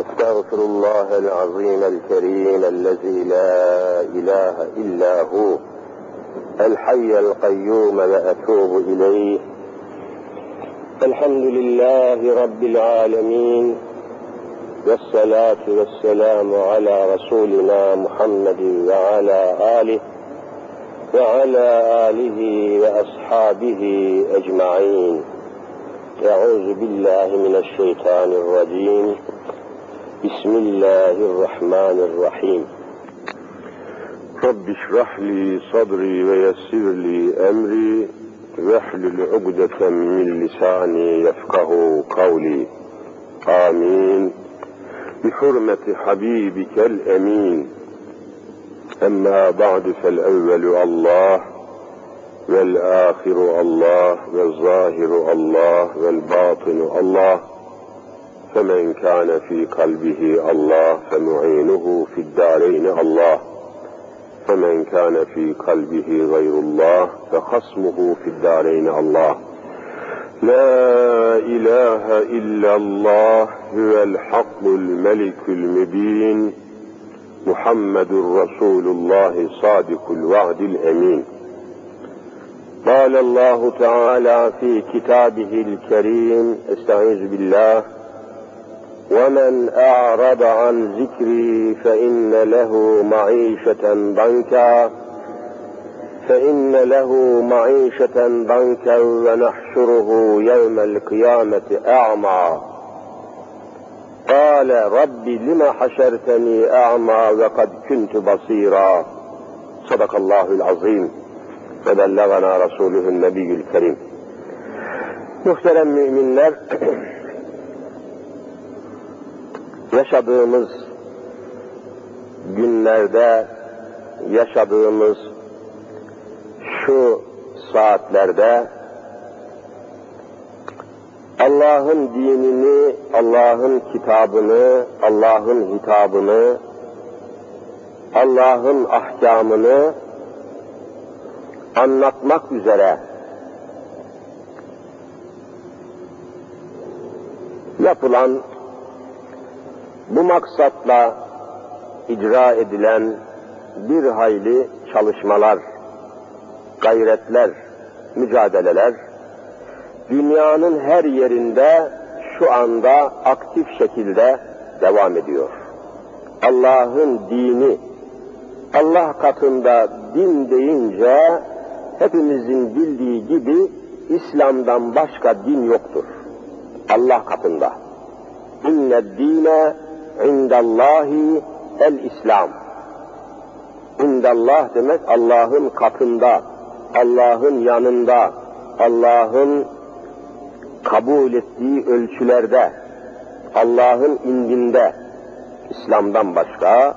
استغفر الله العظيم الكريم الذي لا إله إلا هو الحي القيوم وأتوب إليه. الحمد لله رب العالمين والصلاة والسلام على رسولنا محمد وعلى آله وعلى آله وأصحابه أجمعين. أعوذ بالله من الشيطان الرجيم. بسم الله الرحمن الرحيم. رب اشرح لي صدري ويسر لي أمري. واحلل عقدة من لساني يفقه قولي. آمين. بحرمة حبيبك الأمين. أما بعد فالأول الله والآخر الله والظاهر الله والباطن الله. فمن كان في قلبه الله فمعينه في الدارين الله. فمن كان في قلبه غير الله فخصمه في الدارين الله. لا إله إلا الله هو الحق الملك المبين محمد رسول الله صادق الوعد الأمين. قال الله تعالى في كتابه الكريم استعيذ بالله ومن أعرض عن ذكري فإن له معيشة ضنكا فإن له معيشة ضنكا ونحشره يوم القيامة أعمى. قال رب لم حشرتني أعمى وقد كنت بصيرا. صدق الله العظيم. وبلغنا رسوله النبي الكريم. Muhterem müminler, yaşadığımız günlerde, yaşadığımız şu saatlerde Allah'ın dinini, Allah'ın kitabını, Allah'ın hitabını, Allah'ın ahkamını anlatmak üzere yapılan bu maksatla icra edilen bir hayli çalışmalar, gayretler, mücadeleler dünyanın her yerinde şu anda aktif şekilde devam ediyor. Allah'ın dini, Allah katında din deyince hepimizin bildiği gibi İslam'dan başka din yoktur. Allah katında. İnne dine indallahi el İslam. İndallah demek Allah'ın katında, Allah'ın yanında, Allah'ın kabul ettiği ölçülerde, Allah'ın indinde, İslam'dan başka,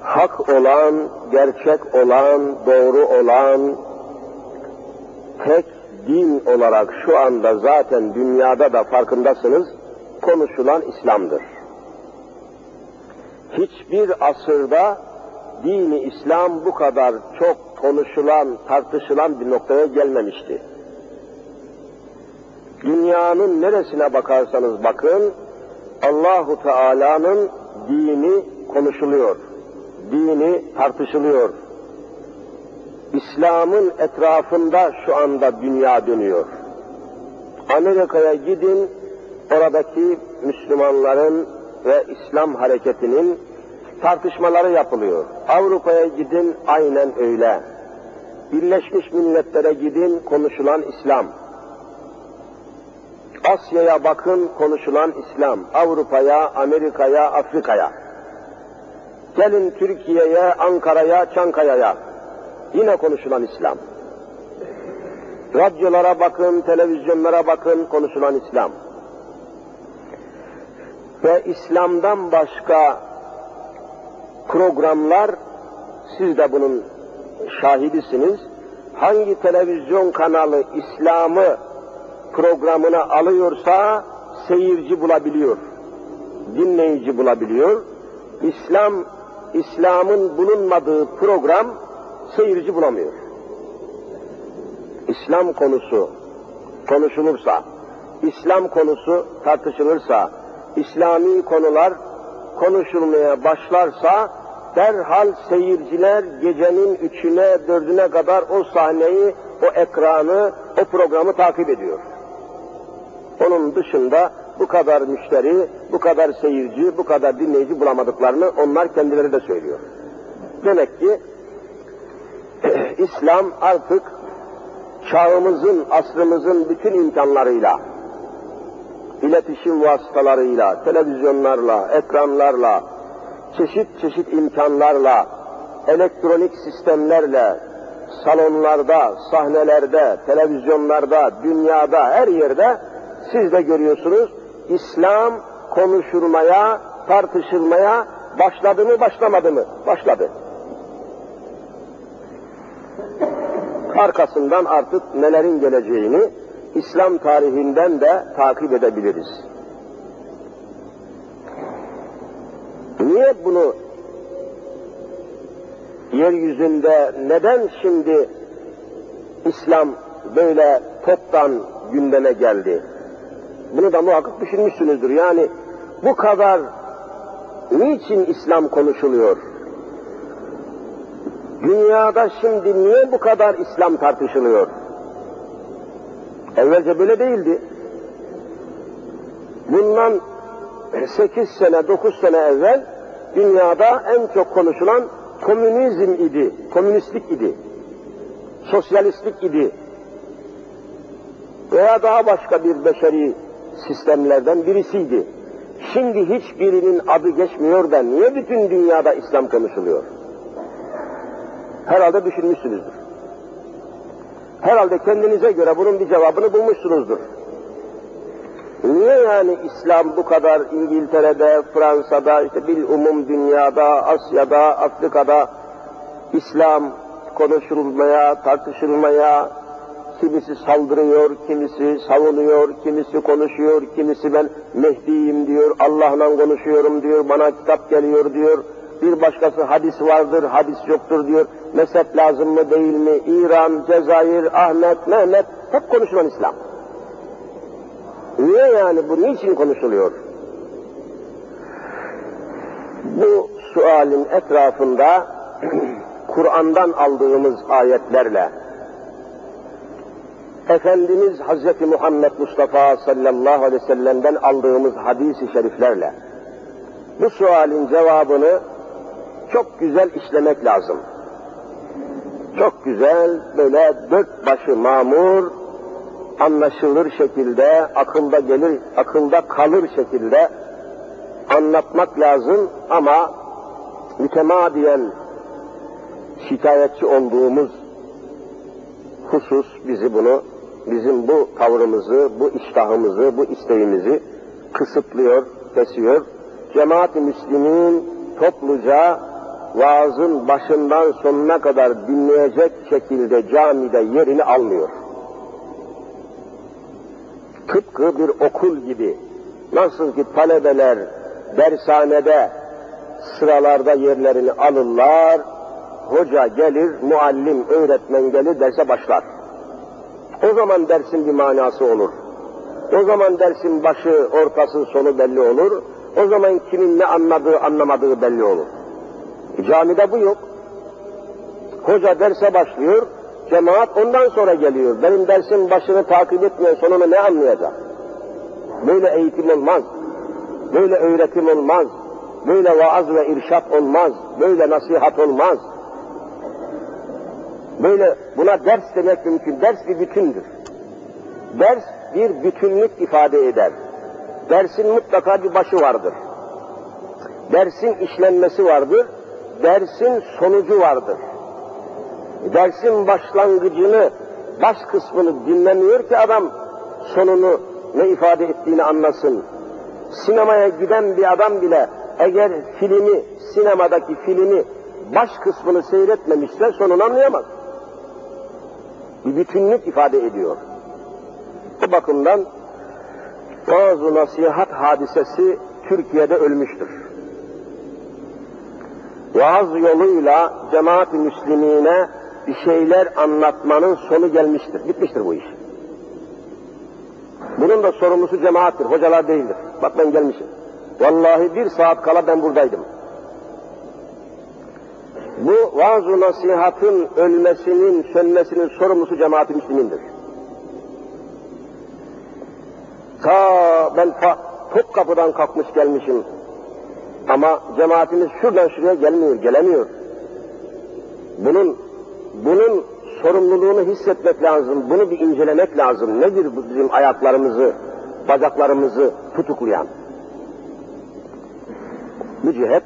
hak olan, gerçek olan, doğru olan, tek din olarak şu anda zaten dünyada da farkındasınız, konuşulan İslam'dır. Hiçbir asırda dini İslam bu kadar çok konuşulan, tartışılan bir noktaya gelmemişti. Dünyanın neresine bakarsanız bakın, Allahu Teala'nın dini konuşuluyor. Dini tartışılıyor. İslam'ın etrafında şu anda dünya dönüyor. Amerika'ya gidin, oradaki Müslümanların ve İslam hareketinin tartışmaları yapılıyor. Avrupa'ya gidin aynen öyle. Birleşmiş Milletler'e gidin konuşulan İslam. Asya'ya bakın konuşulan İslam. Avrupa'ya, Amerika'ya, Afrika'ya. Gelin Türkiye'ye, Ankara'ya, Çankaya'ya. Yine konuşulan İslam. Radyolara bakın, televizyonlara bakın konuşulan İslam. Ve İslam'dan başka programlar, siz de bunun şahidisiniz. Hangi televizyon kanalı İslam'ı programına alıyorsa seyirci bulabiliyor, dinleyici bulabiliyor. İslam, İslam'ın bulunmadığı program seyirci bulamıyor. İslam konusu konuşulursa, İslam konusu tartışılırsa, İslami konular konuşulmaya başlarsa derhal seyirciler gecenin üçüne, dördüne kadar o sahneyi, o ekranı, o programı takip ediyor. Onun dışında bu kadar müşteri, bu kadar seyirci, bu kadar dinleyici bulamadıklarını onlar kendileri de söylüyor. Demek ki İslam artık çağımızın, asrımızın bütün imkanlarıyla, iletişim vasıtalarıyla, televizyonlarla, ekranlarla, çeşit çeşit imkanlarla, elektronik sistemlerle, salonlarda, sahnelerde, televizyonlarda, dünyada, her yerde siz de görüyorsunuz, İslam konuşulmaya, tartışılmaya başladı mı, başlamadı mı? Başladı. Arkasından artık nelerin geleceğini İslam tarihinden de takip edebiliriz. Niye bunu yeryüzünde neden şimdi İslam böyle toptan gündeme geldi? Bunu da muhakkak düşünmüşsünüzdür. Yani bu kadar niçin İslam konuşuluyor? Dünyada şimdi niye bu kadar İslam tartışılıyor? Evvelce böyle değildi. Bundan 8 sene, 9 sene evvel dünyada en çok konuşulan komünizm idi, komünistlik idi, sosyalistlik idi veya daha başka bir beşeri sistemlerden birisiydi. Şimdi hiçbirinin adı geçmiyor da niye bütün dünyada İslam konuşuluyor? Herhalde düşünmüşsünüzdür. Herhalde kendinize göre bunun bir cevabını bulmuşsunuzdur. Niye yani İslam bu kadar İngiltere'de, Fransa'da, işte bir umum dünyada, Asya'da, Afrika'da İslam konuşulmaya, tartışılmaya, kimisi saldırıyor, kimisi savunuyor, kimisi konuşuyor, kimisi ben Mehdi'yim diyor, Allah'la konuşuyorum diyor, bana kitap geliyor diyor, bir başkası hadis vardır, hadis yoktur diyor, mezhep lazım mı değil mi, İran, Cezayir, Ahmet, Mehmet, hep konuşulan İslam. Niye yani bu niçin konuşuluyor? Bu sualin etrafında Kur'an'dan aldığımız ayetlerle Efendimiz Hazreti Muhammed Mustafa sallallahu aleyhi ve sellem'den aldığımız hadis-i şeriflerle bu sualin cevabını çok güzel işlemek lazım. Çok güzel böyle dört başı mamur, anlaşılır şekilde, akılda gelir, akılda kalır şekilde anlatmak lazım ama mütemadiyen şikayetçi olduğumuz husus bizi bunu, bizim bu tavrımızı, bu iştahımızı, bu isteğimizi kısıtlıyor, kesiyor. Cemaat-i Müslümin topluca vaazın başından sonuna kadar dinleyecek şekilde camide yerini almıyor. Tıpkı bir okul gibi. Nasıl ki talebeler dershanede sıralarda yerlerini alırlar, hoca gelir, muallim, öğretmen gelir, derse başlar. O zaman dersin bir manası olur. O zaman dersin başı, ortası, sonu belli olur. O zaman kimin ne anladığı, anlamadığı belli olur. Camide bu yok. Hoca derse başlıyor, cemaat ondan sonra geliyor. Benim dersin başını takip etmeyen sonunu ne anlayacak? Böyle eğitim olmaz. Böyle öğretim olmaz. Böyle vaaz ve irşat olmaz. Böyle nasihat olmaz. Böyle buna ders demek mümkün. Ders bir bütündür. Ders bir bütünlük ifade eder. Dersin mutlaka bir başı vardır. Dersin işlenmesi vardır. Dersin sonucu vardır. Dersin başlangıcını, baş kısmını dinlemiyor ki adam sonunu ne ifade ettiğini anlasın. Sinemaya giden bir adam bile eğer filmi, sinemadaki filmi baş kısmını seyretmemişse sonunu anlayamaz. Bir bütünlük ifade ediyor. Bu bakımdan vaaz nasihat hadisesi Türkiye'de ölmüştür. Vaaz yoluyla cemaat-i müslimine bir şeyler anlatmanın sonu gelmiştir. Bitmiştir bu iş. Bunun da sorumlusu cemaattir, hocalar değildir. Bak ben gelmişim. Vallahi bir saat kala ben buradaydım. Bu vaaz nasihatın ölmesinin, sönmesinin sorumlusu cemaat-i müslimindir. Ta ben ta, top kapıdan kalkmış gelmişim. Ama cemaatimiz şuradan şuraya gelmiyor, gelemiyor. Bunun bunun sorumluluğunu hissetmek lazım, bunu bir incelemek lazım. Nedir bizim ayaklarımızı, bacaklarımızı tutuklayan? Bu cihet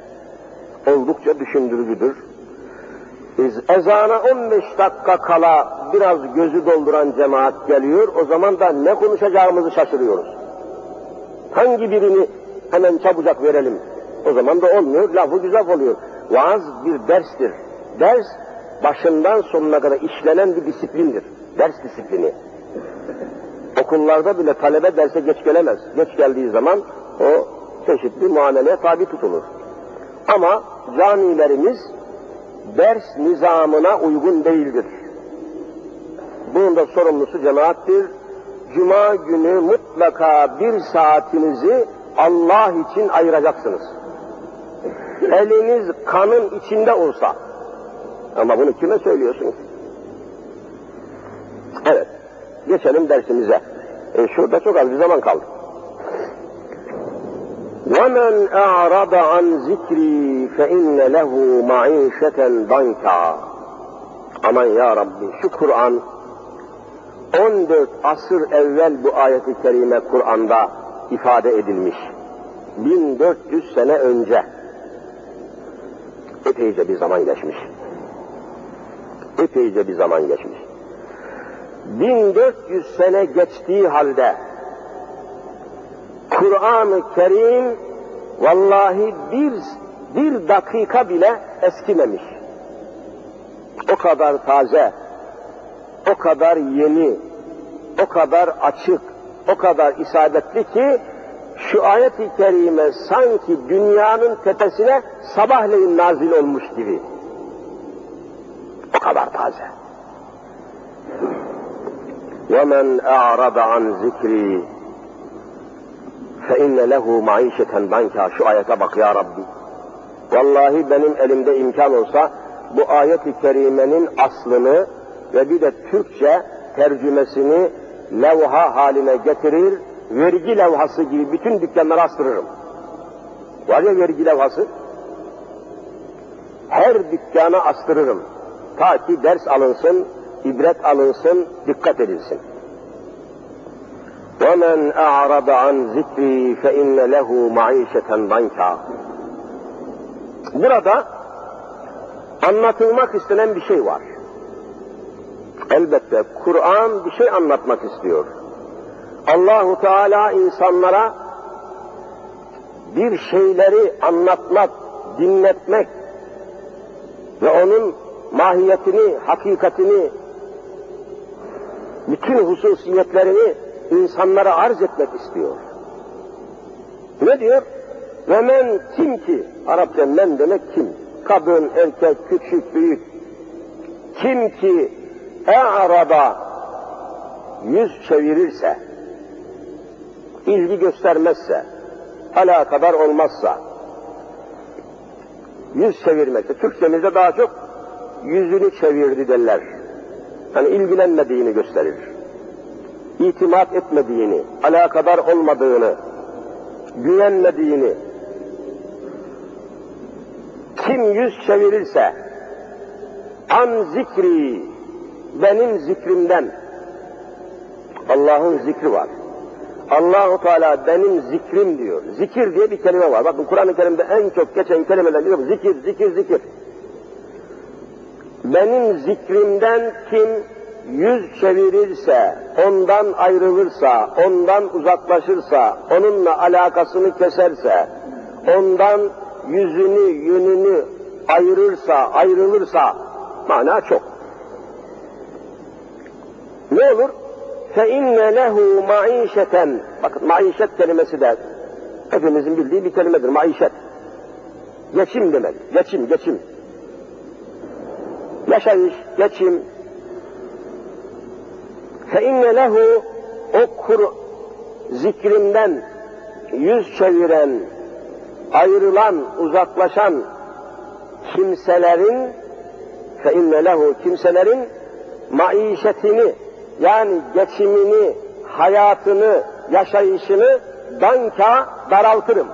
oldukça düşündürücüdür. Biz ezana 15 dakika kala biraz gözü dolduran cemaat geliyor, o zaman da ne konuşacağımızı şaşırıyoruz. Hangi birini hemen çabucak verelim? O zaman da olmuyor, lafı güzel oluyor. Vaaz bir derstir. Ders başından sonuna kadar işlenen bir disiplindir. Ders disiplini. Okullarda bile talebe derse geç gelemez. Geç geldiği zaman o çeşitli muameleye tabi tutulur. Ama camilerimiz ders nizamına uygun değildir. Bunun da sorumlusu cemaattir. Cuma günü mutlaka bir saatinizi Allah için ayıracaksınız Eliniz kanın içinde olsa. Ama bunu kime söylüyorsunuz? Evet. Geçelim dersimize. E, şurada çok az bir zaman kaldı. وَمَنْ أَعْرَضَ عَنْ ذِكْرِي فَإِنَّ لَهُ مَعِيشَةً ضَنْكًا Aman ya Rabbi şu Kur'an 14 asır evvel bu ayeti kerime Kur'an'da ifade edilmiş. 1400 sene önce epeyce bir zaman geçmiş. Epeyce bir zaman geçmiş. 1400 sene geçtiği halde Kur'an-ı Kerim vallahi bir, bir dakika bile eskimemiş. O kadar taze, o kadar yeni, o kadar açık, o kadar isabetli ki şu ayet-i kerime sanki dünyanın tepesine sabahleyin nazil olmuş gibi. O kadar taze. وَمَنْ اَعْرَضَ عَنْ ذِكْرِي فَاِنَّ لَهُ مَعِيشَةً banka Şu ayete bak ya Rabbi. Vallahi benim elimde imkan olsa bu ayet-i kerimenin aslını ve bir de Türkçe tercümesini levha haline getirir, vergi levhası gibi bütün dükkanlara astırırım. Var ya vergi levhası, her dükkana astırırım. Ta ki ders alınsın, ibret alınsın, dikkat edilsin. وَمَنْ اَعْرَضَ عَنْ ذِكْرِي فَاِنَّ لَهُ مَعِيشَةً ضَنْكًا Burada anlatılmak istenen bir şey var. Elbette Kur'an bir şey anlatmak istiyor. Allahu Teala insanlara bir şeyleri anlatmak, dinletmek ve onun mahiyetini, hakikatini, bütün hususiyetlerini insanlara arz etmek istiyor. Ne diyor? Ve men kim ki? Arapça men demek kim? Kadın, erkek, küçük, büyük. Kim ki e'rada yüz çevirirse, ilgi göstermezse, alakadar olmazsa, yüz çevirmekte. Türkçemizde daha çok yüzünü çevirdi derler. Yani ilgilenmediğini gösterir. İtimat etmediğini, alakadar olmadığını, güvenmediğini, kim yüz çevirirse, an zikri, benim zikrimden, Allah'ın zikri var. Allahu Teala benim zikrim diyor. Zikir diye bir kelime var. Bakın Kur'an-ı Kerim'de en çok geçen kelimeler diyor. Zikir, zikir, zikir. Benim zikrimden kim yüz çevirirse, ondan ayrılırsa, ondan uzaklaşırsa, onunla alakasını keserse, ondan yüzünü, yönünü ayırırsa, ayrılırsa, mana çok. Ne olur? fe inne lehu maişeten. Bakın maişet kelimesi de hepimizin bildiği bir kelimedir. Maişet. Geçim demek. Geçim, geçim. Yaşayış, geçim. Fe inne lehu o kur zikrimden yüz çeviren, ayrılan, uzaklaşan kimselerin fe inne lehu kimselerin maişetini yani geçimini, hayatını, yaşayışını danka daraltırım.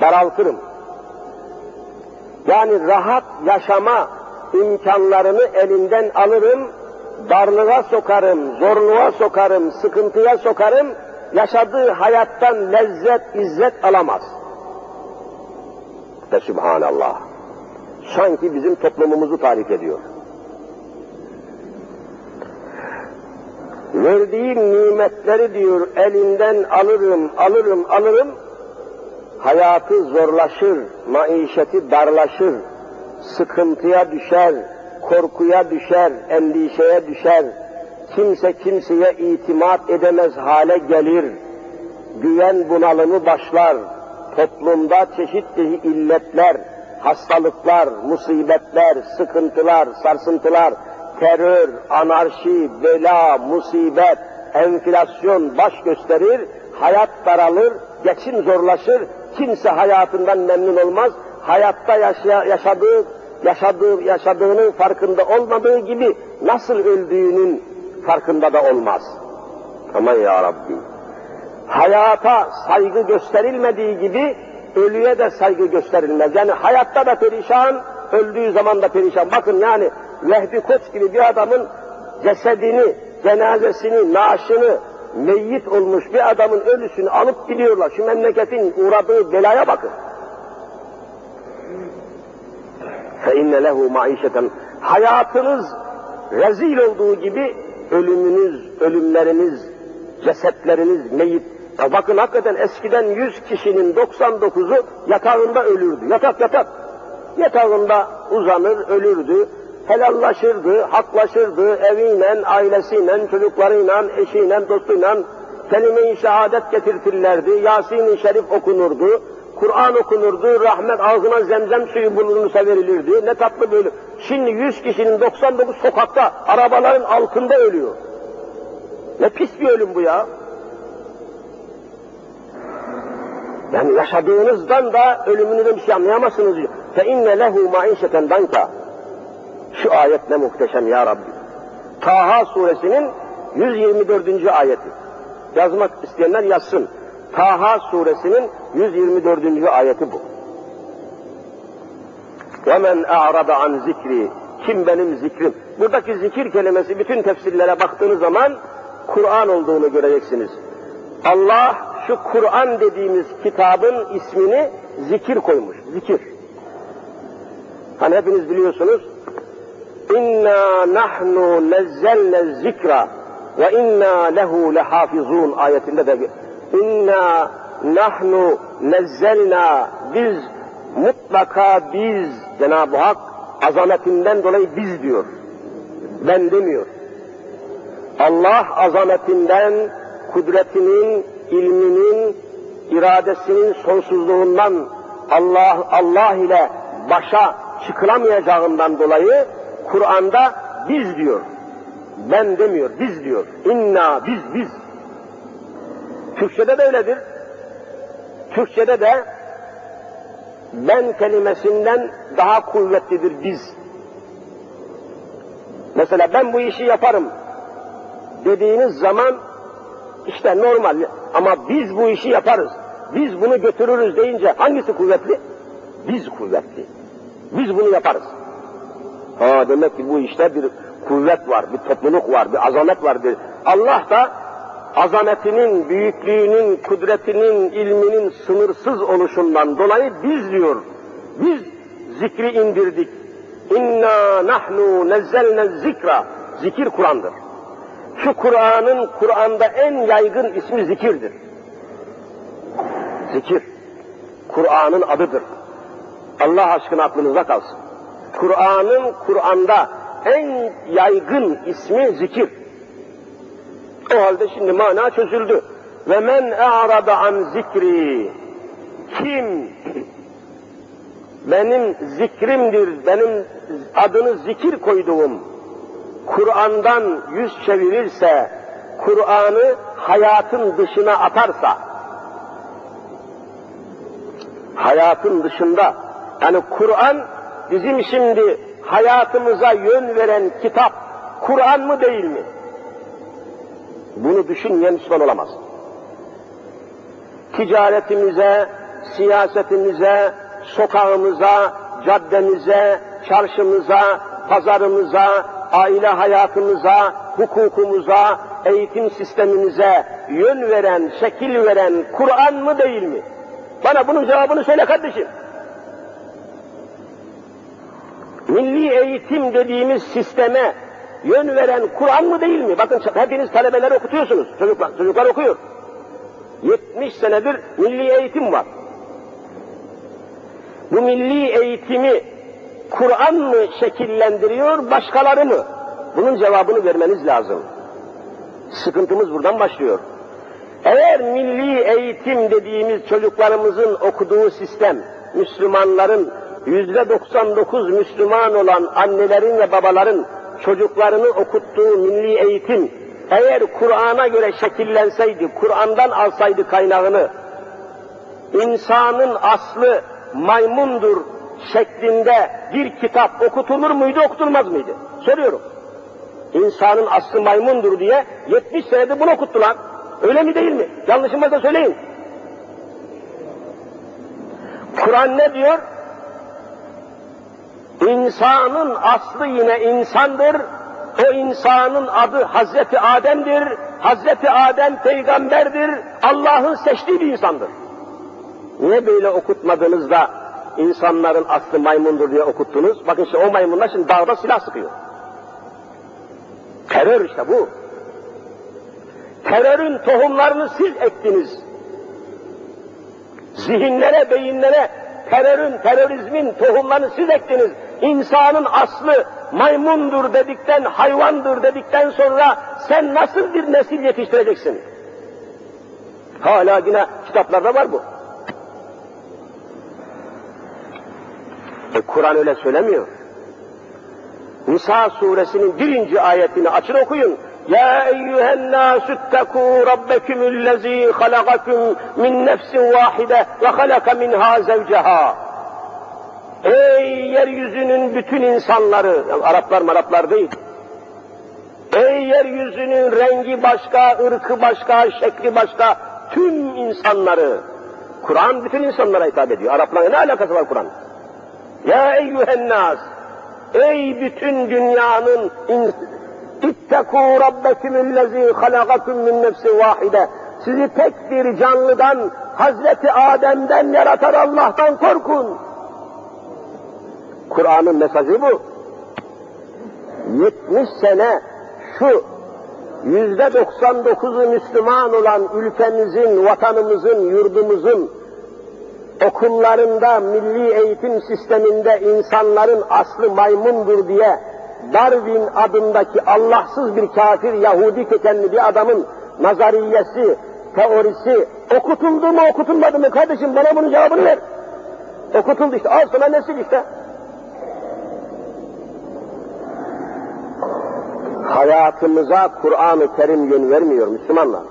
Daraltırım. Yani rahat yaşama imkanlarını elinden alırım, darlığa sokarım, zorluğa sokarım, sıkıntıya sokarım, yaşadığı hayattan lezzet, izzet alamaz. Ve Subhanallah. Sanki bizim toplumumuzu tarif ediyor. Verdiğim nimetleri diyor elinden alırım, alırım, alırım. Hayatı zorlaşır, maişeti darlaşır, sıkıntıya düşer, korkuya düşer, endişeye düşer. Kimse kimseye itimat edemez hale gelir. Güven bunalımı başlar. Toplumda çeşitli illetler, hastalıklar, musibetler, sıkıntılar, sarsıntılar, terör, anarşi, bela, musibet, enflasyon baş gösterir, hayat daralır, geçim zorlaşır, kimse hayatından memnun olmaz, hayatta yaşa, yaşadığı, yaşadığı, yaşadığının farkında olmadığı gibi nasıl öldüğünün farkında da olmaz. Aman ya Rabbi. Hayata saygı gösterilmediği gibi ölüye de saygı gösterilmez. Yani hayatta da perişan, öldüğü zaman da perişan. Bakın yani Vehbi Koç gibi bir adamın cesedini, cenazesini, naaşını, meyyit olmuş bir adamın ölüsünü alıp gidiyorlar. Şu memleketin uğradığı belaya bakın. فَاِنَّ لَهُ مَعِيشَةً Hayatınız rezil olduğu gibi ölümünüz, ölümleriniz, cesetleriniz, meyyit. Ya bakın hakikaten eskiden 100 kişinin 99'u yatağında ölürdü. Yatak yatak. Yatağında uzanır, ölürdü helallaşırdı, haklaşırdı, eviyle, ailesiyle, çocuklarıyla, eşiyle, dostuyla kelime-i şehadet getirtirlerdi, Yasin-i Şerif okunurdu, Kur'an okunurdu, rahmet ağzına zemzem suyu bulunursa verilirdi. Ne tatlı böyle. Şimdi 100 kişinin 99 sokakta, arabaların altında ölüyor. Ne pis bir ölüm bu ya. Yani yaşadığınızdan da ölümünü de bir şey anlayamazsınız. Fe inne lehu maişeten danka. Şu ayet ne muhteşem ya Rabbi. Taha suresinin 124. ayeti. Yazmak isteyenler yazsın. Taha suresinin 124. ayeti bu. وَمَنْ اَعْرَضَ عَنْ zikri Kim benim zikrim? Buradaki zikir kelimesi bütün tefsirlere baktığınız zaman Kur'an olduğunu göreceksiniz. Allah şu Kur'an dediğimiz kitabın ismini zikir koymuş. Zikir. Hani hepiniz biliyorsunuz İnna nahnu nezzelne zikra ve inna lehu lehafizun ayetinde de inna nahnu nezzelna biz mutlaka biz Cenab-ı Hak azametinden dolayı biz diyor. Ben demiyor. Allah azametinden, kudretinin, ilminin, iradesinin sonsuzluğundan Allah Allah ile başa çıkılamayacağından dolayı Kur'an'da biz diyor. Ben demiyor, biz diyor. İnna, biz, biz. Türkçede de öyledir. Türkçede de ben kelimesinden daha kuvvetlidir biz. Mesela ben bu işi yaparım dediğiniz zaman işte normal ama biz bu işi yaparız. Biz bunu götürürüz deyince hangisi kuvvetli? Biz kuvvetli. Biz bunu yaparız. Ha demek ki bu işte bir kuvvet var, bir topluluk var, bir azamet var. Bir. Allah da azametinin, büyüklüğünün, kudretinin, ilminin sınırsız oluşundan dolayı biz diyor, biz zikri indirdik. İnna nahnu nezzelne zikra. Zikir Kur'an'dır. Şu Kur'an'ın Kur'an'da en yaygın ismi zikirdir. Zikir. Kur'an'ın adıdır. Allah aşkına aklınıza kalsın. Kur'an'ın Kur'an'da en yaygın ismi zikir. O halde şimdi mana çözüldü. Ve men e'rada an zikri. Kim benim zikrimdir, benim adını zikir koyduğum Kur'an'dan yüz çevirirse, Kur'an'ı hayatın dışına atarsa, hayatın dışında yani Kur'an bizim şimdi hayatımıza yön veren kitap Kur'an mı değil mi? Bunu düşünmeyen Müslüman olamaz. Ticaretimize, siyasetimize, sokağımıza, caddemize, çarşımıza, pazarımıza, aile hayatımıza, hukukumuza, eğitim sistemimize yön veren, şekil veren Kur'an mı değil mi? Bana bunun cevabını söyle kardeşim. Milli eğitim dediğimiz sisteme yön veren Kur'an mı değil mi? Bakın hepiniz talebeleri okutuyorsunuz. Çocuklar, çocuklar okuyor. 70 senedir milli eğitim var. Bu milli eğitimi Kur'an mı şekillendiriyor, başkaları mı? Bunun cevabını vermeniz lazım. Sıkıntımız buradan başlıyor. Eğer milli eğitim dediğimiz çocuklarımızın okuduğu sistem, Müslümanların yüzde 99 Müslüman olan annelerin ve babaların çocuklarını okuttuğu milli eğitim, eğer Kur'an'a göre şekillenseydi, Kur'an'dan alsaydı kaynağını, insanın aslı maymundur şeklinde bir kitap okutulur muydu, okutulmaz mıydı? Soruyorum. İnsanın aslı maymundur diye 70 senedir bunu okuttular. Öyle mi değil mi? Yanlışım varsa söyleyin. Kur'an ne diyor? İnsanın aslı yine insandır. O insanın adı Hazreti Adem'dir. Hazreti Adem peygamberdir. Allah'ın seçtiği bir insandır. Niye böyle okutmadınız da insanların aslı maymundur diye okuttunuz? Bakın işte o maymunlar şimdi dağda silah sıkıyor. Terör işte bu. Terörün tohumlarını siz ektiniz. Zihinlere, beyinlere terörün, terörizmin tohumlarını siz ektiniz. İnsanın aslı maymundur dedikten, hayvandır dedikten sonra sen nasıl bir nesil yetiştireceksin? Hala yine kitaplarda var bu. E, Kur'an öyle söylemiyor. Nisa suresinin birinci ayetini açın okuyun. Ya eyyühen nâsü ittekû rabbekümüllezî halagakum min nefsin vâhide ve halaka minhâ zevceha. Ey yeryüzünün bütün insanları, yani Araplar Maraplar değil. Ey yeryüzünün rengi başka, ırkı başka, şekli başka, tüm insanları. Kur'an bütün insanlara hitap ediyor. Araplarla ne alakası var Kur'an? Ya eyyühen nas, ey bütün dünyanın İttekû rabbekümüllezî halagakum min nefsin vahide. Sizi tek bir canlıdan, Hazreti Adem'den yaratan Allah'tan korkun. Kur'an'ın mesajı bu. 70 sene şu yüzde 99'u Müslüman olan ülkemizin, vatanımızın, yurdumuzun okullarında, milli eğitim sisteminde insanların aslı maymundur diye Darwin adındaki Allahsız bir kafir Yahudi kökenli bir adamın nazariyesi, teorisi okutuldu mu okutulmadı mı kardeşim bana bunun cevabını ver. Okutuldu işte al sana nesil işte. Hayatımıza Kur'an-ı Kerim yön vermiyor Müslümanlar.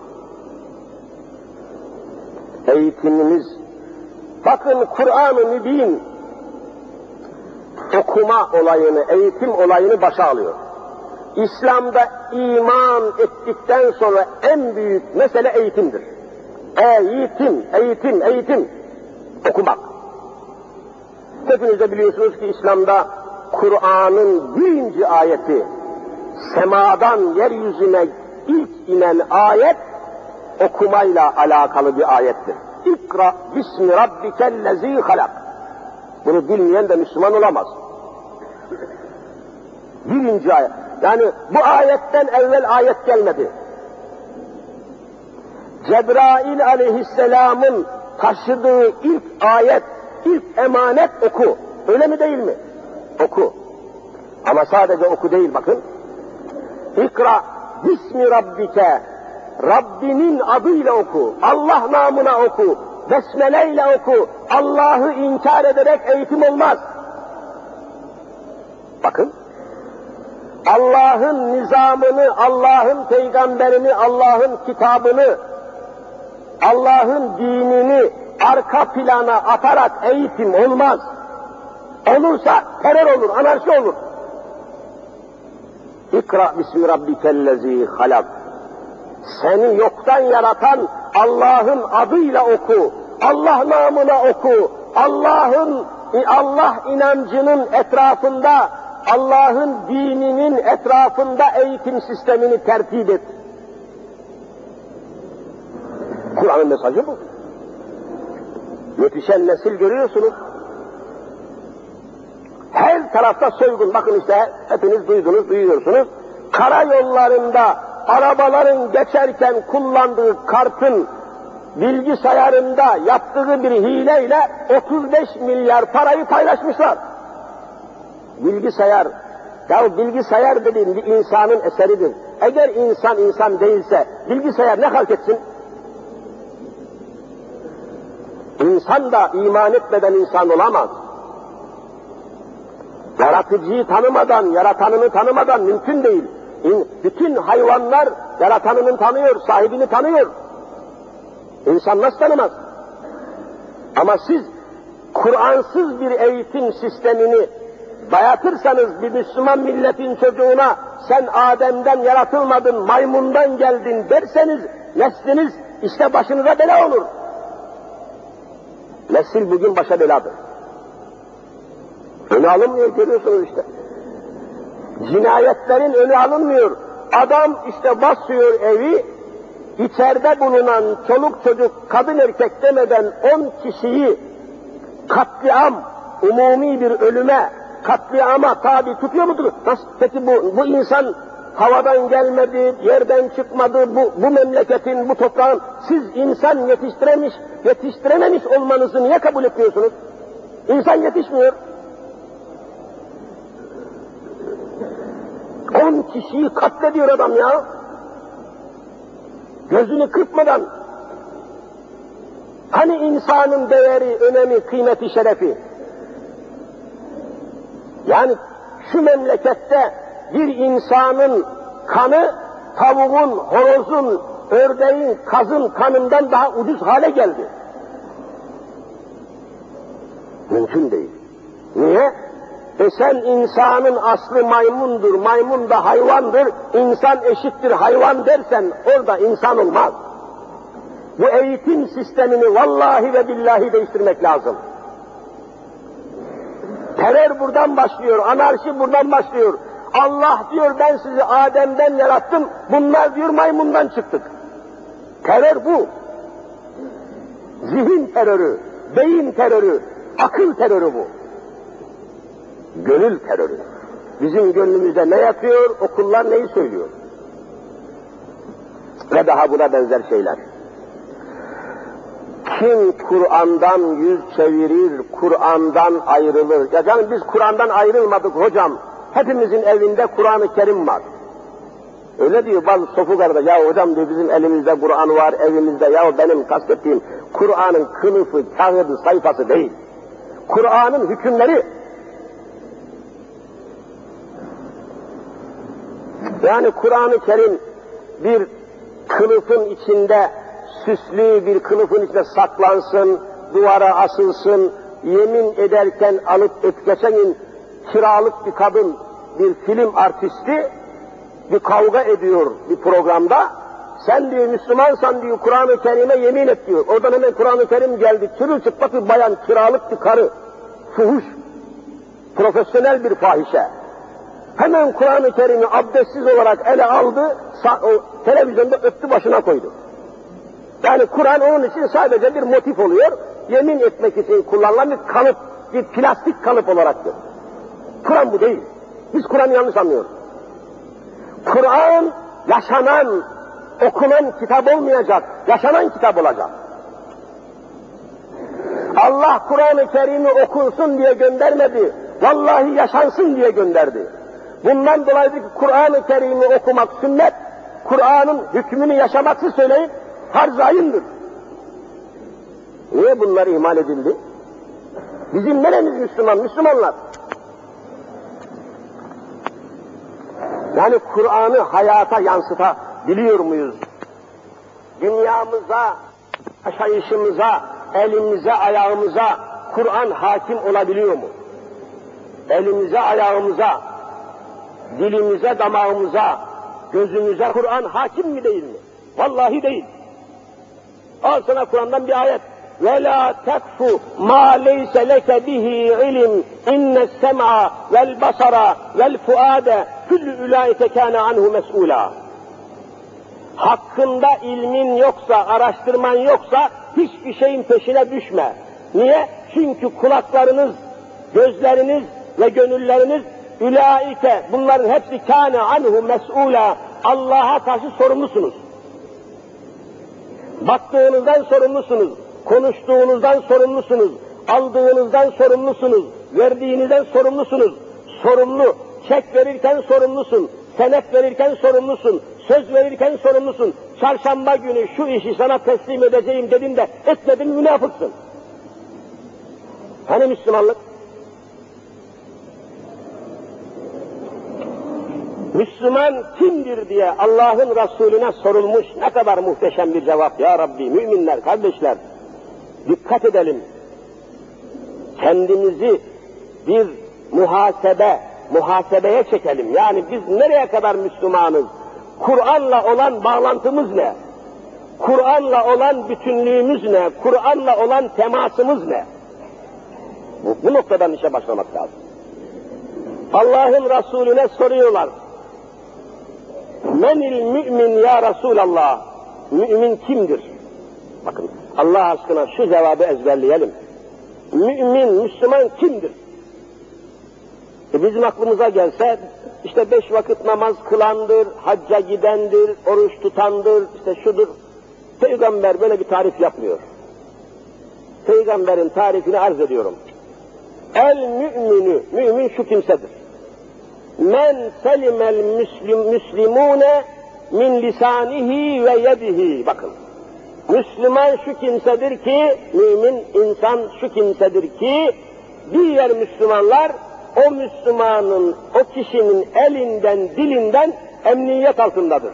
Eğitimimiz, bakın Kur'an-ı Mübin okuma olayını, eğitim olayını başa alıyor. İslam'da iman ettikten sonra en büyük mesele eğitimdir. Eğitim, eğitim, eğitim. Okumak. Hepiniz de biliyorsunuz ki İslam'da Kur'an'ın birinci ayeti, semadan yeryüzüne ilk inen ayet, okumayla alakalı bir ayettir. İkra bismi rabbikellezi halak. Bunu bilmeyen de Müslüman olamaz. Birinci ayet. Yani bu ayetten evvel ayet gelmedi. Cebrail aleyhisselamın taşıdığı ilk ayet, ilk emanet oku. Öyle mi değil mi? Oku. Ama sadece oku değil bakın. İkra bismi rabbike. Rabbinin adıyla oku. Allah namına oku. Besmele ile oku. Allah'ı inkar ederek eğitim olmaz. Bakın. Allah'ın nizamını, Allah'ın peygamberini, Allah'ın kitabını, Allah'ın dinini arka plana atarak eğitim olmaz. Olursa terör olur, anarşi olur. İkra bismi rabbikellezi halak. Seni yoktan yaratan Allah'ın adıyla oku. Allah namına oku. Allah'ın Allah inancının etrafında, Allah'ın dininin etrafında eğitim sistemini tertip et. Kur'an'ın mesajı bu. Yetişen nesil görüyorsunuz. Her tarafta soygun. Bakın işte hepiniz duydunuz, duyuyorsunuz. Karayollarında arabaların geçerken kullandığı kartın bilgisayarında yaptığı bir hileyle 35 milyar parayı paylaşmışlar. Bilgisayar, ya bilgisayar dediğim bir insanın eseridir. Eğer insan insan değilse bilgisayar ne halk etsin? İnsan da iman etmeden insan olamaz. Yaratıcıyı tanımadan, yaratanını tanımadan mümkün değil. Bütün hayvanlar yaratanını tanıyor, sahibini tanıyor. İnsan nasıl tanımaz? Ama siz Kur'ansız bir eğitim sistemini dayatırsanız bir Müslüman milletin çocuğuna sen Adem'den yaratılmadın, maymundan geldin derseniz nesliniz işte başınıza bela olur. Nesil bugün başa beladır. Önü alınmıyor görüyorsunuz işte. Cinayetlerin önü alınmıyor. Adam işte basıyor evi, içeride bulunan çoluk çocuk, kadın erkek demeden on kişiyi katliam, umumi bir ölüme, katliama tabi tutuyor mudur? Nasıl? Peki bu, bu insan havadan gelmedi, yerden çıkmadı, bu, bu memleketin, bu toprağın, siz insan yetiştiremiş, yetiştirememiş olmanızı niye kabul etmiyorsunuz? İnsan yetişmiyor. On kişiyi katlediyor adam ya. Gözünü kırpmadan. Hani insanın değeri, önemi, kıymeti, şerefi? Yani şu memlekette bir insanın kanı tavuğun, horozun, ördeğin, kazın kanından daha ucuz hale geldi. Mümkün değil. Niye? E sen insanın aslı maymundur, maymun da hayvandır, insan eşittir hayvan dersen orada insan olmaz. Bu eğitim sistemini vallahi ve billahi değiştirmek lazım. Terör buradan başlıyor, anarşi buradan başlıyor. Allah diyor ben sizi Adem'den yarattım, bunlar diyor maymundan çıktık. Terör bu. Zihin terörü, beyin terörü, akıl terörü bu. Gönül terörü. Bizim gönlümüzde ne yapıyor, okullar neyi söylüyor? Ve daha buna benzer şeyler. Kim Kur'an'dan yüz çevirir, Kur'an'dan ayrılır. Ya canım biz Kur'an'dan ayrılmadık hocam. Hepimizin evinde Kur'an-ı Kerim var. Öyle diyor bazı sofu kardeş, ya hocam diyor bizim elimizde Kur'an var, evimizde. Ya benim kastettiğim Kur'an'ın kılıfı, kağıdı, sayfası değil. Kur'an'ın hükümleri. Yani Kur'an-ı Kerim bir kılıfın içinde, süslü bir kılıfın içinde saklansın, duvara asılsın, yemin ederken alıp geçen gün kiralık bir kadın, bir film artisti bir kavga ediyor bir programda. Sen diyor Müslümansan diyor Kur'an-ı Kerim'e yemin et diyor. Oradan hemen Kur'an-ı Kerim geldi. Çırılçıplak bir bayan, kiralık bir karı. Fuhuş. Profesyonel bir fahişe. Hemen Kur'an-ı Kerim'i abdestsiz olarak ele aldı, televizyonda öptü başına koydu. Yani Kur'an onun için sadece bir motif oluyor, yemin etmek için kullanılan bir kalıp, bir plastik kalıp olaraktır. Kur'an bu değil. Biz Kur'an'ı yanlış anlıyoruz. Kur'an yaşanan, okunan kitap olmayacak, yaşanan kitap olacak. Allah Kur'an-ı Kerim'i okunsun diye göndermedi, vallahi yaşansın diye gönderdi. Bundan dolayı Kur'an-ı Kerim'i okumak sünnet, Kur'an'ın hükmünü yaşaması söyleyip farz ayındır. Niye bunlar ihmal edildi? Bizim neremiz Müslüman? Müslümanlar. Yani Kur'an'ı hayata yansıtabiliyor muyuz? Dünyamıza, yaşayışımıza, elimize ayağımıza Kur'an hakim olabiliyor mu? Elimize ayağımıza, dilimize, damağımıza, gözümüze Kur'an hakim mi değil mi? Vallahi değil. Al sana Kur'an'dan bir ayet. Ve la tekfu ma leyse leke bihi ilim inne sema vel basara vel fuade küllü ulaike kana anhu mes'ula. Hakkında ilmin yoksa, araştırman yoksa hiçbir şeyin peşine düşme. Niye? Çünkü kulaklarınız, gözleriniz ve gönülleriniz ülaike bunların hepsi kâne anhu mes'ûlâ Allah'a karşı sorumlusunuz. Baktığınızdan sorumlusunuz, konuştuğunuzdan sorumlusunuz, aldığınızdan sorumlusunuz, verdiğinizden sorumlusunuz. Sorumlu, çek verirken sorumlusun, senet verirken sorumlusun, söz verirken sorumlusun. Çarşamba günü şu işi sana teslim edeceğim dedim de etmedin münafıksın. Hani Müslümanlık? Müslüman kimdir diye Allah'ın Resulüne sorulmuş ne kadar muhteşem bir cevap ya Rabbi, müminler, kardeşler. Dikkat edelim. Kendimizi bir muhasebe, muhasebeye çekelim. Yani biz nereye kadar Müslümanız? Kur'an'la olan bağlantımız ne? Kur'an'la olan bütünlüğümüz ne? Kur'an'la olan temasımız ne? Bu, bu noktadan işe başlamak lazım. Allah'ın Resulüne soruyorlar. Menil mümin ya Resulallah? Mümin kimdir? Bakın Allah aşkına şu cevabı ezberleyelim. Mümin, Müslüman kimdir? E bizim aklımıza gelse işte beş vakit namaz kılandır, hacca gidendir, oruç tutandır, işte şudur. Peygamber böyle bir tarif yapmıyor. Peygamberin tarifini arz ediyorum. El müminü, mümin şu kimsedir. Men selimel müslim, müslimune min lisanihi ve yedihi. Bakın. Müslüman şu kimsedir ki, mümin insan şu kimsedir ki, diğer Müslümanlar o Müslümanın, o kişinin elinden, dilinden emniyet altındadır.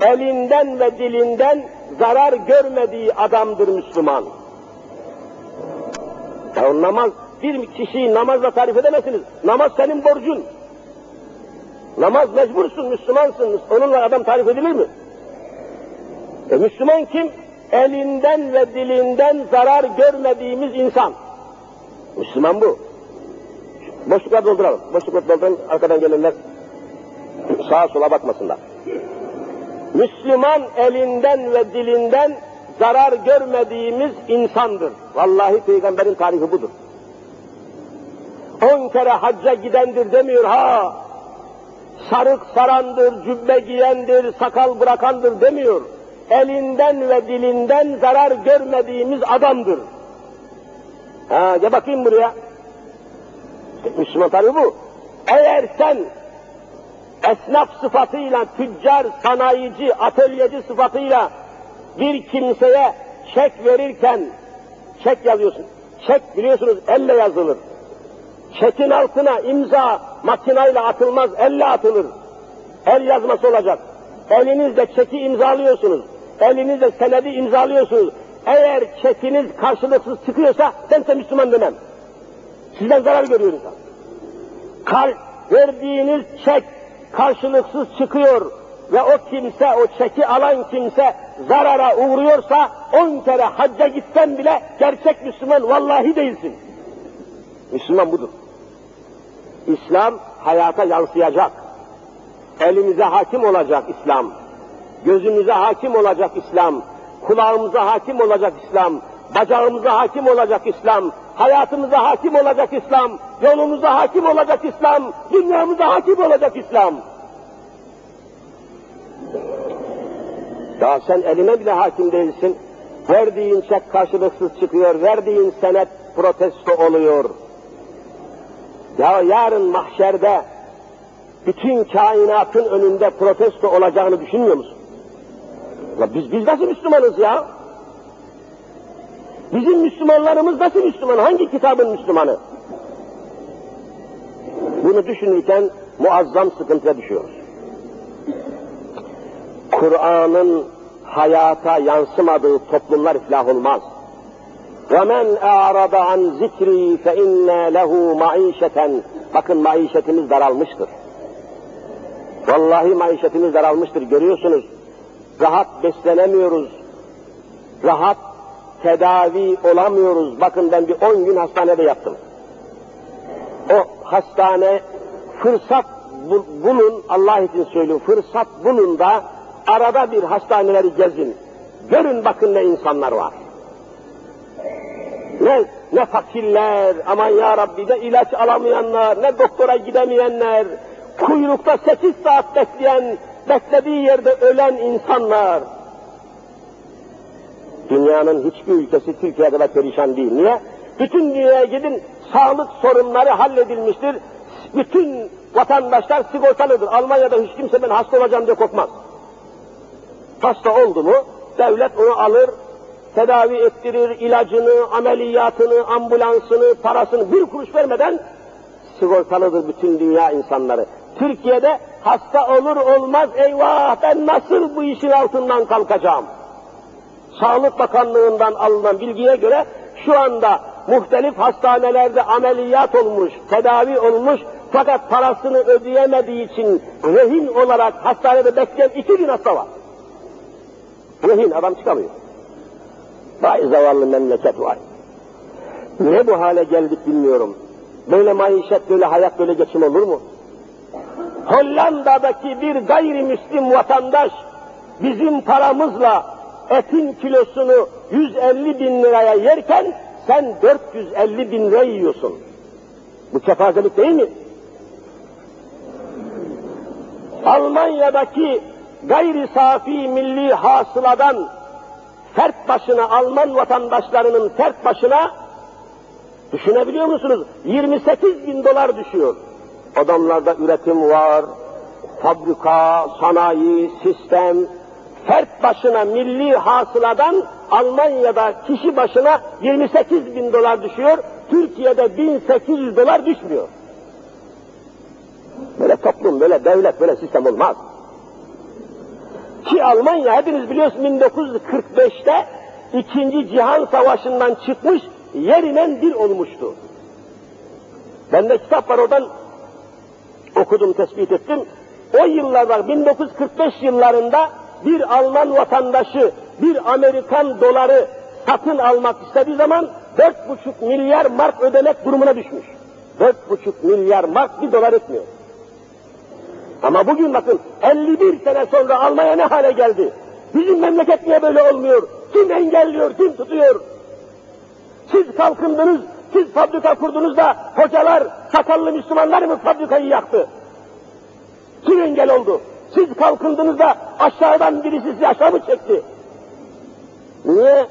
Elinden ve dilinden zarar görmediği adamdır Müslüman. Ya namaz, bir kişiyi namazla tarif edemezsiniz. Namaz senin borcun. Namaz mecbursun, Müslümansın. Onunla adam tarif edilir mi? E Müslüman kim? Elinden ve dilinden zarar görmediğimiz insan. Müslüman bu. Boşluklar dolduralım. Boşluklar dolduralım. Arkadan gelenler sağa sola bakmasınlar. Müslüman elinden ve dilinden zarar görmediğimiz insandır. Vallahi peygamberin tarifi budur. On kere hacca gidendir demiyor ha. Sarık sarandır, cübbe giyendir, sakal bırakandır demiyor. Elinden ve dilinden zarar görmediğimiz adamdır. Ha, gel bakayım buraya. Müslüman tarifi bu. Eğer sen esnaf sıfatıyla, tüccar, sanayici, atölyeci sıfatıyla bir kimseye çek verirken, çek yazıyorsun. Çek biliyorsunuz elle yazılır. Çekin altına imza makinayla atılmaz, elle atılır. El yazması olacak. Elinizle çeki imzalıyorsunuz. Elinizle senedi imzalıyorsunuz. Eğer çekiniz karşılıksız çıkıyorsa ben de Müslüman demem. Sizden zarar görüyor insan. Kal, verdiğiniz çek karşılıksız çıkıyor ve o kimse, o çeki alan kimse zarara uğruyorsa on kere hacca gitsen bile gerçek Müslüman vallahi değilsin. Müslüman budur. İslam hayata yansıyacak. Elimize hakim olacak İslam. Gözümüze hakim olacak İslam. Kulağımıza hakim olacak İslam. Bacağımıza hakim olacak İslam. Hayatımıza hakim olacak İslam. Yolumuza hakim olacak İslam. Dünyamıza hakim olacak İslam. Daha sen eline bile hakim değilsin. Verdiğin çek karşılıksız çıkıyor, verdiğin senet protesto oluyor. Ya yarın mahşerde bütün kainatın önünde protesto olacağını düşünmüyor musun? Ya biz, biz nasıl Müslümanız ya? Bizim Müslümanlarımız nasıl Müslüman? Hangi kitabın Müslümanı? Bunu düşünürken muazzam sıkıntıya düşüyoruz. Kur'an'ın hayata yansımadığı toplumlar iflah olmaz. وَمَنْ اَعْرَضَ عَنْ ذِكْرِي فَاِنَّا لَهُ مَعِيشَةً Bakın maişetimiz daralmıştır. Vallahi maişetimiz daralmıştır. Görüyorsunuz. Rahat beslenemiyoruz. Rahat tedavi olamıyoruz. Bakın ben bir 10 gün hastanede yattım. O hastane fırsat bulun, Allah için söylüyorum, fırsat bulun da arada bir hastaneleri gezin. Görün bakın ne insanlar var. Ne, ne fakirler, aman ya Rabbi ne ilaç alamayanlar, ne doktora gidemeyenler, kuyrukta sekiz saat bekleyen, beklediği yerde ölen insanlar. Dünyanın hiçbir ülkesi Türkiye kadar perişan değil. Niye? Bütün dünyaya gidin, sağlık sorunları halledilmiştir. Bütün vatandaşlar sigortalıdır. Almanya'da hiç kimse ben hasta olacağım diye korkmaz. Hasta oldu mu, devlet onu alır, tedavi ettirir, ilacını, ameliyatını, ambulansını, parasını bir kuruş vermeden sigortalıdır bütün dünya insanları. Türkiye'de hasta olur olmaz eyvah ben nasıl bu işin altından kalkacağım? Sağlık Bakanlığı'ndan alınan bilgiye göre şu anda muhtelif hastanelerde ameliyat olmuş, tedavi olmuş fakat parasını ödeyemediği için rehin olarak hastanede bekleyen iki bin hasta var. Rehin adam çıkamıyor. Vay zavallı memleket var. Niye bu hale geldik bilmiyorum. Böyle maişet, böyle hayat, böyle geçim olur mu? Hollanda'daki bir gayrimüslim vatandaş bizim paramızla etin kilosunu 150 bin liraya yerken sen 450 bin lira yiyorsun. Bu kefazelik değil mi? Almanya'daki gayri safi milli hasıladan fert başına Alman vatandaşlarının fert başına düşünebiliyor musunuz? 28 bin dolar düşüyor. Adamlarda üretim var, fabrika, sanayi, sistem, fert başına milli hasıladan Almanya'da kişi başına 28 bin dolar düşüyor, Türkiye'de 1800 dolar düşmüyor. Böyle toplum, böyle devlet, böyle sistem olmaz. Ki Almanya hepiniz biliyorsunuz 1945'te İkinci Cihan Savaşı'ndan çıkmış, yerinen bir olmuştu. Bende kitap var oradan okudum, tespit ettim. O yıllarda 1945 yıllarında bir Alman vatandaşı bir Amerikan doları satın almak istediği zaman 4,5 milyar mark ödemek durumuna düşmüş. 4,5 milyar mark bir dolar etmiyor. Ama bugün bakın 51 sene sonra Almanya ne hale geldi? Bizim memleket niye böyle olmuyor? Kim engelliyor, kim tutuyor? Siz kalkındınız, siz fabrika kurdunuz da hocalar, sakallı Müslümanlar mı fabrikayı yaktı? Kim engel oldu? Siz kalkındınız da aşağıdan birisi sizi aşağı mı çekti? Niye?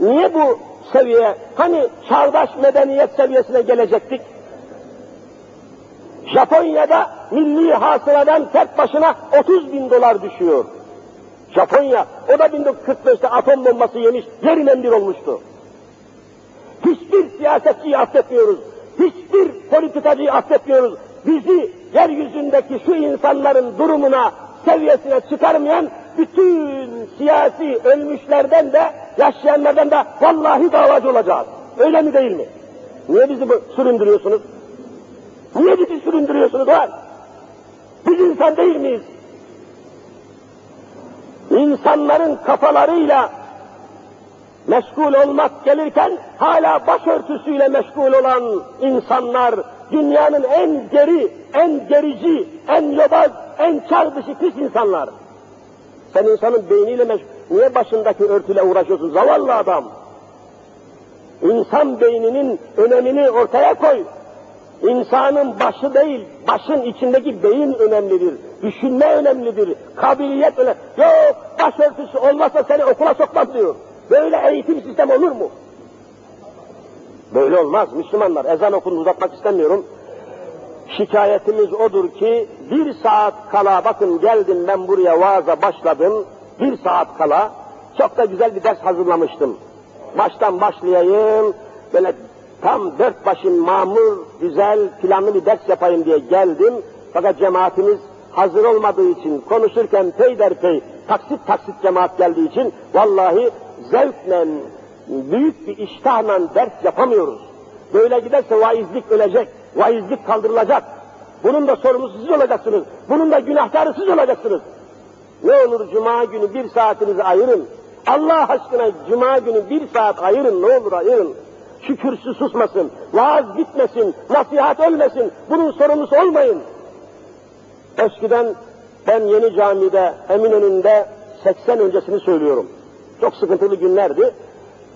Niye bu seviye? Hani çağdaş medeniyet seviyesine gelecektik? Japonya'da milli hasıladan tek başına 30 bin dolar düşüyor. Japonya, o da 1945'te atom bombası yemiş, yerinden bir olmuştu. Hiçbir siyasetçiyi affetmiyoruz, hiçbir politikacıyı affetmiyoruz. Bizi yeryüzündeki şu insanların durumuna, seviyesine çıkarmayan bütün siyasi ölmüşlerden de, yaşayanlardan da vallahi davacı olacağız. Öyle mi değil mi? Niye bizi süründürüyorsunuz? Niye bizi süründürüyorsunuz lan? Biz insan değil miyiz? İnsanların kafalarıyla meşgul olmak gelirken hala başörtüsüyle meşgul olan insanlar dünyanın en geri, en gerici, en yobaz, en çağ dışı pis insanlar. Sen insanın beyniyle meşgul, niye başındaki örtüyle uğraşıyorsun zavallı adam? İnsan beyninin önemini ortaya koy. İnsanın başı değil, başın içindeki beyin önemlidir. Düşünme önemlidir. Kabiliyet önemli. Yok, başörtüsü olmazsa seni okula sokmam diyor. Böyle eğitim sistemi olur mu? Böyle olmaz Müslümanlar. Ezan okundu uzatmak istemiyorum. Şikayetimiz odur ki bir saat kala bakın geldim ben buraya vaaza başladım. Bir saat kala çok da güzel bir ders hazırlamıştım. Baştan başlayayım böyle tam dört başın mamur, güzel, planlı bir ders yapayım diye geldim. Fakat cemaatimiz hazır olmadığı için konuşurken peyderpey taksit taksit cemaat geldiği için vallahi zevkle büyük bir iştahla ders yapamıyoruz. Böyle giderse vaizlik ölecek, vaizlik kaldırılacak. Bunun da sorumlusu siz olacaksınız. Bunun da günahkarı siz olacaksınız. Ne olur cuma günü bir saatinizi ayırın. Allah aşkına cuma günü bir saat ayırın ne olur ayırın. Şu kürsü susmasın, vaaz bitmesin, nasihat ölmesin. Bunun sorumlusu olmayın. Eskiden ben yeni camide Eminönü'nde 80 öncesini söylüyorum. Çok sıkıntılı günlerdi.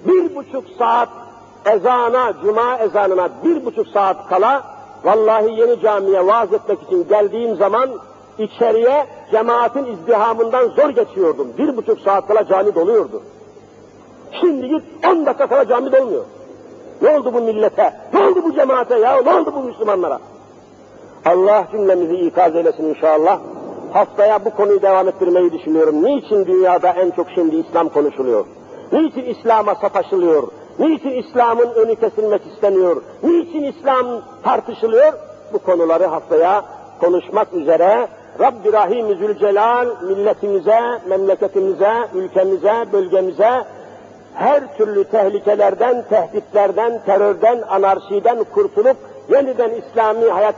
Bir buçuk saat ezana, cuma ezanına bir buçuk saat kala vallahi yeni camiye vaaz etmek için geldiğim zaman içeriye cemaatin izdihamından zor geçiyordum. Bir buçuk saat kala cami doluyordu. Şimdi git on dakika kala cami dolmuyor. Ne oldu bu millete? Ne oldu bu cemaate ya? Ne oldu bu Müslümanlara? Allah cümlemizi ikaz eylesin inşallah. Haftaya bu konuyu devam ettirmeyi düşünüyorum. Niçin dünyada en çok şimdi İslam konuşuluyor? Niçin İslam'a sataşılıyor? Niçin İslam'ın önü kesilmek isteniyor? Niçin İslam tartışılıyor? Bu konuları haftaya konuşmak üzere Rabbi Rahim Zülcelal milletimize, memleketimize, ülkemize, bölgemize her türlü tehlikelerden, tehditlerden, terörden, anarşiden kurtulup yeniden İslami hayat